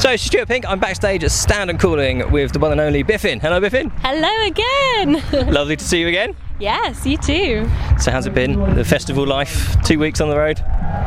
So, Stuart Pink, I'm backstage at Standon Calling with the one and only Byfyn. Hello, Byfyn. Hello again. Lovely to see you again. yes, you too. So, how's it been? The festival life? Two weeks on the road?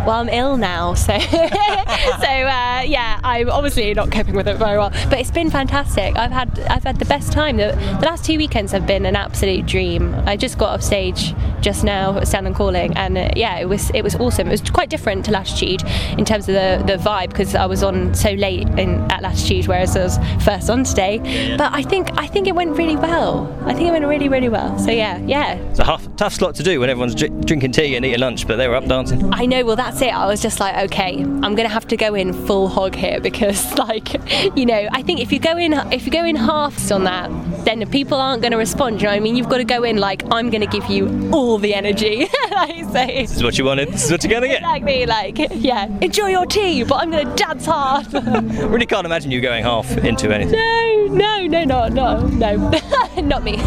Well, I'm ill now, so so uh, yeah, I'm obviously not coping with it very well. But it's been fantastic. I've had I've had the best time. The, the last two weekends have been an absolute dream. I just got off stage just now, and Calling, and uh, yeah, it was it was awesome. It was quite different to Latitude in terms of the, the vibe because I was on so late in at Latitude, whereas I was first on today. But I think I think it went really well. I think it went really really well. So yeah, yeah, It's a tough, tough slot to do when everyone's dr- drinking tea and eating lunch, but they were up dancing. I know, well, that's it. I was just like, okay, I'm going to have to go in full hog here because, like, you know, I think if you go in, if you go in halves on that, then the people aren't going to respond. You know what I mean? You've got to go in like, I'm going to give you all the energy. I say. This is what you wanted. This is what you're to get. Exactly, like, yeah, enjoy your tea, but I'm to dance hard. Really can't imagine you going half into anything. no, no, no, no, no, no, not me.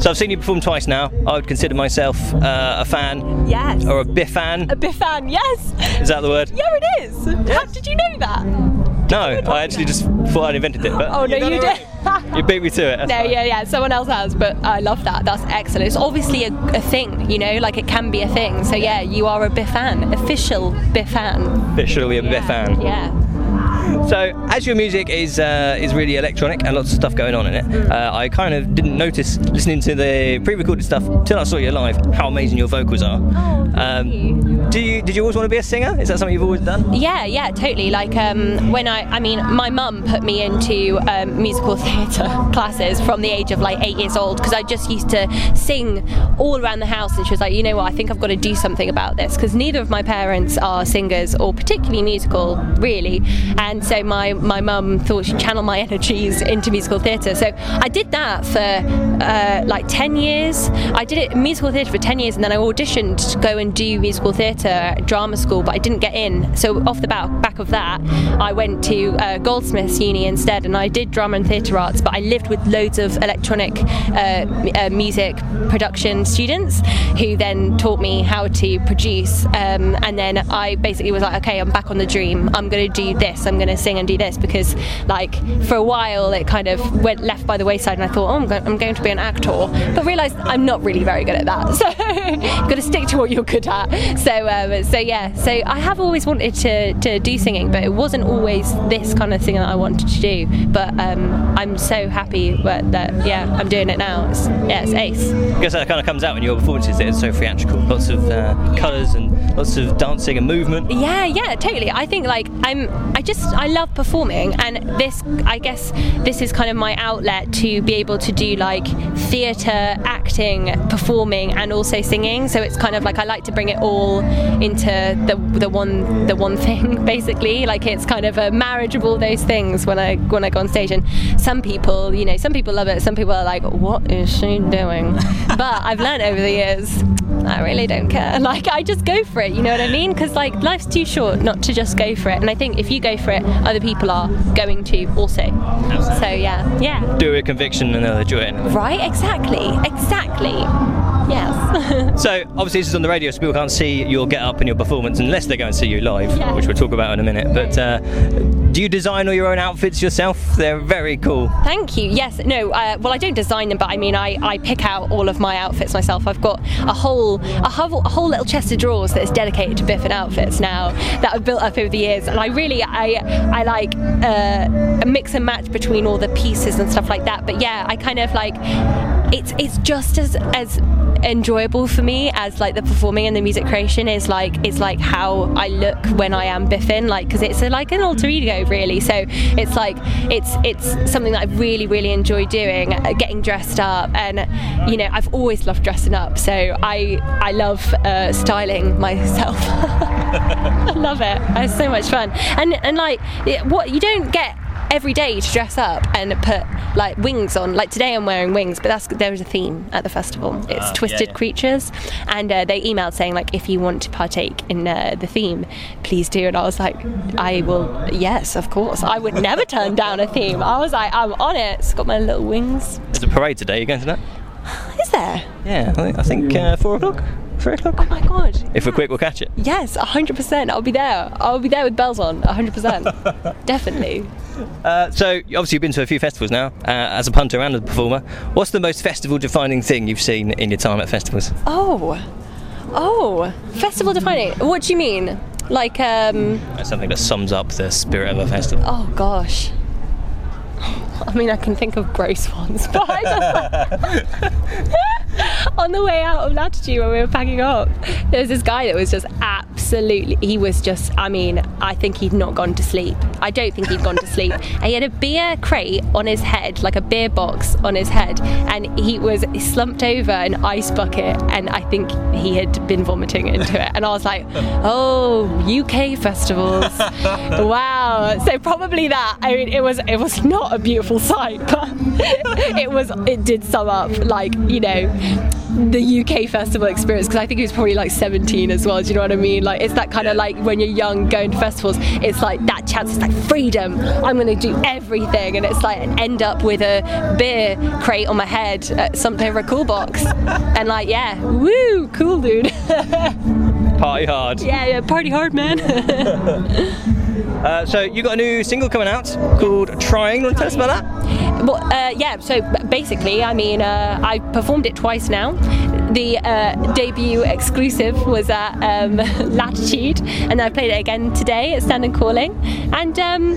So, I've seen you perform twice now. I would consider myself uh, a fan yes. or a Biff fan. a big fan, yes. Is that the word? Yeah, it is. How did you know that? No, I actually just thought I'd invented it. But Oh no, done you did. You beat me to it. No, fine. yeah, yeah. Someone else has, but I love that. That's excellent. It's obviously a, a thing, you know, like it can be a thing. So yeah, you are a Biff fan, official Biff fan. Officially a Biff fan. Yeah. So, as your music is uh, is really electronic and lots of stuff going on in it, Mm. uh, I kind of didn't notice listening to the pre-recorded stuff till I saw you live how amazing your vocals are. Oh, Um, you. Do you did you always want to be a singer? Is that something you've always done? Yeah, yeah, totally. Like um, when I, I mean, my mum put me into um, musical theatre classes from the age of like eight years old because I just used to sing all around the house, and she was like, you know what, I think I've got to do something about this because neither of my parents are singers or particularly musical, really. And so my my mum thought she'd channel my energies into musical theatre. So I did that for uh, like ten years. I did it musical theatre for ten years, and then I auditioned to go and do musical theatre at drama school, but I didn't get in. So off the back, back of that, I went to uh, Goldsmiths Uni instead, and I did drama and theatre arts. But I lived with loads of electronic uh, uh, music production students who then taught me how to produce. Um, and then I basically was like, okay, I'm back on the dream. I'm going to do this. I'm going to sing and do this because, like, for a while it kind of went left by the wayside, and I thought, oh, I'm, go- I'm going to be an actor, but realised I'm not really very good at that. So got to stick to what you're good at. So, um, so yeah. So I have always wanted to, to do singing, but it wasn't always this kind of thing that I wanted to do. But um, I'm so happy that, yeah, I'm doing it now. It's, yeah, it's ace. I guess that kind of comes out in your performances. It's so theatrical, lots of uh, colours and lots of dancing and movement. Yeah, yeah, totally. I think like I'm I just I love performing and this I guess this is kind of my outlet to be able to do like theatre, acting, performing and also singing. So it's kind of like I like to bring it all into the the one the one thing basically. Like it's kind of a marriage of all those things when I when I go on stage and some people, you know, some people love it, some people are like, What is she doing? but I've learned over the years I really don't care. Like I just go for it. You know what I mean? Because like life's too short not to just go for it. And I think if you go for it, other people are going to also. So yeah, yeah. Do it with conviction and they'll enjoy it. Right? Exactly. Exactly. Yes. So obviously this is on the radio, so people can't see your get up and your performance unless they go and see you live, Yeah. which we'll talk about in a minute. But uh, do you design all your own outfits yourself? They're very cool. Thank you. Yes. No. Uh, well, I don't design them, but I mean, I, I pick out all of my outfits myself. I've got a whole a whole, a whole little chest of drawers that is dedicated to Biff and outfits now that I've built up over the years, and I really I I like uh, a mix and match between all the pieces and stuff like that. But yeah, I kind of like it's it's just as as enjoyable for me as like the performing and the music creation is like is like how I look when I am Byfyn like because it's a, like an alter ego really. So it's like it's it's something that I really really enjoy doing uh, getting dressed up. And you know I've always loved dressing up so I I love uh, styling myself. I love it. It's so much fun. And and like what you don't get every day to dress up and put like wings on. Like today, I'm wearing wings, but that's there is a theme at the festival. It's Ah, twisted yeah. creatures, and uh, they emailed saying like if you want to partake in uh, the theme, please do. And I was like, I will. Yes, of course. I would never turn down a theme. I was like, I'm on it. It's got my little wings. There's a parade today. You going to that? Is there? Yeah, I think, I think uh, four o'clock. Three o'clock. Oh my god. If we're quick, we'll catch it. Yes, 100%. I'll be there. I'll be there with bells on. 100%. Definitely. Uh, so obviously you've been to a few festivals now uh, as a punter and as a performer. What's the most festival-defining thing you've seen in your time at festivals? Oh. Oh. Festival defining. What do you mean? Like, um. That's something that sums up the spirit of a festival. Oh gosh. I mean, I can think of gross ones, but I just, on the way out of Latitude when we were packing up, there was this guy that was just absolutely. He was just. I mean, I think he'd not gone to sleep. I don't think he'd gone to sleep. And he had a beer crate on his head, like a beer box on his head, and he was slumped over an ice bucket, and I think he had been vomiting into it. And I was like, oh, UK festivals, wow. So probably that. I mean, it was it was not a beautiful sight, but it was it did sum up like you know the UK festival experience because I think he was probably like 17 as well. Do you know what I mean? Like it's that kind of like when you're young going to festivals, it's like that chance. It's like freedom. I'm going to do everything, and it's like end up with a beer crate on my head, uh, something over a cool box, and like yeah, woo, cool dude. Party hard. yeah, yeah, party hard, man. Uh, so you got a new single coming out called "Trying." Want to tell us about that? Well, uh, yeah. So basically, I mean, uh, I performed it twice now. The uh, debut exclusive was at um, Latitude, and I played it again today at Standon Calling. And um,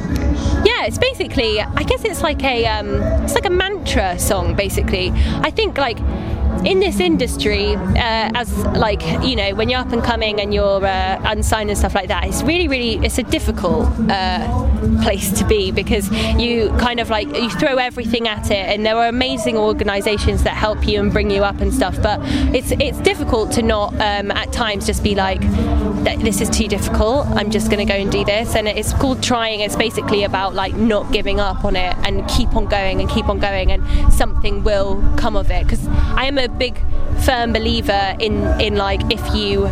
yeah, it's basically, I guess it's like a, um, it's like a mantra song. Basically, I think like in this industry, uh, as like you know, when you're up and coming and you're uh, unsigned and stuff like that, it's really, really, it's a difficult uh, place to be because you kind of like you throw everything at it, and there are amazing organisations that help you and bring you up and stuff. But it's it's difficult to not um, at times just be like, this is too difficult. I'm just going to go and do this, and it's called trying. It's basically about like not giving up on it and keep on going and keep on going, and something will come of it. Because I am a big firm believer in in like if you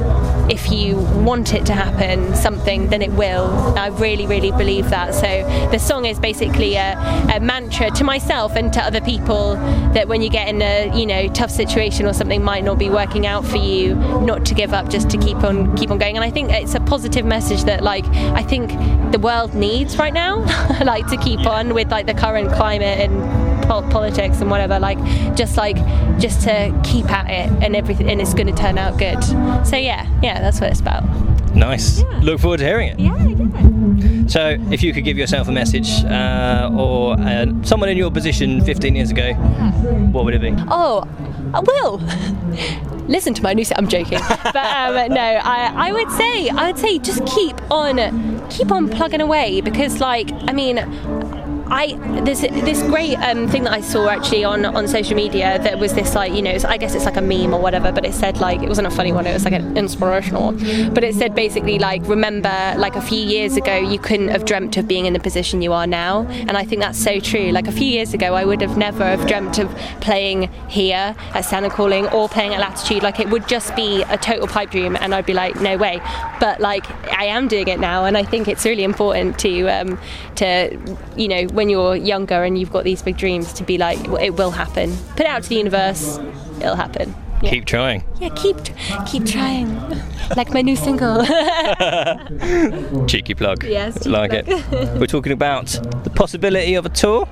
if you want it to happen something then it will. I really really believe that. So the song is basically a, a mantra to myself and to other people that when you get in a you know tough situation or something might not be working out for you not to give up just to keep on keep on going. And I think it's a positive message that like I think the world needs right now like to keep on with like the current climate and pol- politics and whatever like just like just to keep at it and everything and it's going to turn out good so yeah yeah that's what it's about Nice. Yeah. Look forward to hearing it. yeah yeah So, if you could give yourself a message, uh, or uh, someone in your position 15 years ago, what would it be? oh I will listen to my new set I'm joking but um, no I, I would say I would say just keep on keep on plugging away because like I mean I there's this great um, thing that I saw actually on, on social media that was this like you know I guess it's like a meme or whatever but it said like it wasn't a funny one it was like an inspirational one. but it said basically like remember like a few years ago you couldn't have dreamt of being in the position you are now. And I think that's so true. Like a few years ago I would have never have dreamt of playing here at Standon Calling or playing at Latitude. Like it would just be a total pipe dream and I'd be like no way. But like I am doing it now and I think it's really important to um, to you know when you're younger and you've got these big dreams to be like it will happen put it out to the universe it'll happen yeah. Keep trying. yeah keep keep trying like my new single Cheeky plug. Yes, like plug. it. We're talking about the possibility of a tour.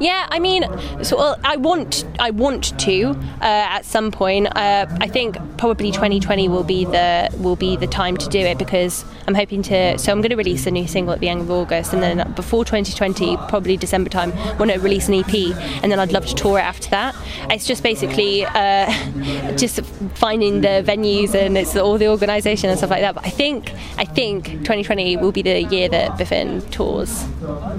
Yeah, I mean, so well, I want, I want to uh, at some point. Uh, I think probably 2020 will be the will be the time to do it because I'm hoping to. So I'm going to release a new single at the end of August, and then before 2020, probably December time, want to release an EP, and then I'd love to tour it after that. It's just basically uh, just finding the venues and it's all the organisation and stuff like that. But I think, I think 2020 will be the year that Byfyn tours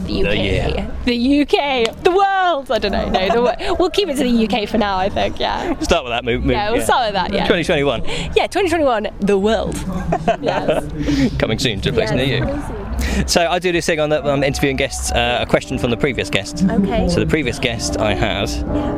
the UK. year. The UK, the world. I don't know. No, the, we'll keep it to the UK for now. I think. Yeah. Start with that move. move Yeah, we'll start with that. Yeah. 2021 Yeah, 2021, the world. yes. coming soon to a place Yes, near you. So I do this thing on that I'm interviewing guests. Uh, a question from the previous guest. Okay. So the previous guest I had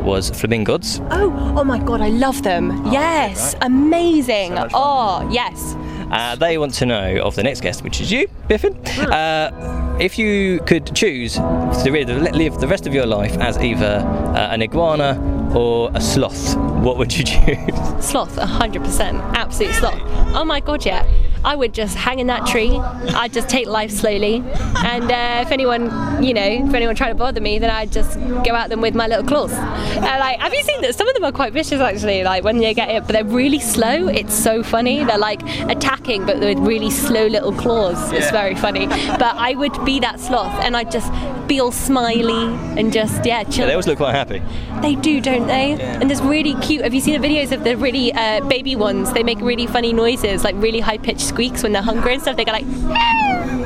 was Flamingods. Oh, oh my God, I love them. Yes, amazing. Oh, yes. Uh, they want to know of the next guest, which is you, Byfyn. Hmm. Uh, if you could choose to live the rest of your life as either uh, an iguana or a sloth, what would you choose? Sloth, 100%. Absolute sloth. Oh my god, yeah. I would just hang in that tree. I'd just take life slowly. And uh, if anyone, you know, if anyone tried to bother me, then I'd just go at them with my little claws. Uh, like, have you seen that? Some of them are quite vicious actually. Like when they get it, but they're really slow. It's so funny. They're like attacking, but with really slow little claws. It's very funny. But I would be that sloth, and I'd just be all smiley and just yeah, chill. Yeah, They always look quite happy. They do, don't they? Yeah. And there's really cute. Have you seen the videos of the really uh, baby ones? They make really funny noises, like really high pitched squeaks when they're hungry and stuff. They go like,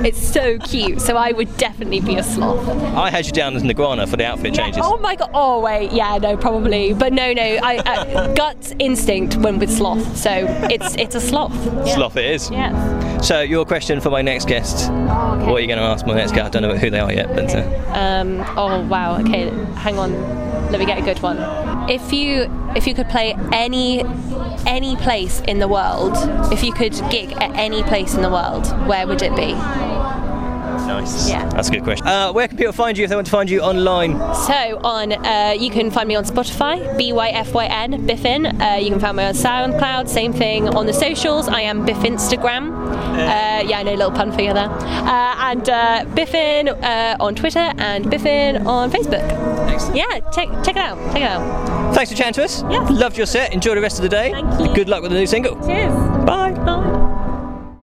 it's so cute. So I would definitely be a sloth. I had you down as an iguana for the outfit changes. Oh my god. Oh wait, yeah, no, probably, but no, no. I uh, gut instinct went with sloth. So it's it's a sloth. Yeah. Sloth it is. Yeah. So your question for my next guest. okay. What are you going to ask my next guest? I don't know who they are yet, but uh, Um, oh wow. Okay, hang on. Let me get a good one. If you if you could play any any place in the world, if you could gig at any place in the world, where would it be? nice. Yeah. That's a good question. Uh, where can people find you if they want to find you online? So on, uh, you can find me on Spotify, B Y F Y N, Byfyn. Uh, you can find me on SoundCloud, same thing on the socials. I am Biff Instagram. Uh, yeah, I know, a little pun for you there. Uh, and uh, Byfyn uh, on Twitter and Byfyn on Facebook. Yeah, check check it out. Check it out. Thanks for chatting to us. Yeah. Loved your set. Enjoy the rest of the day. Thank you. Good luck with the new single. Cheers. Bye. Bye.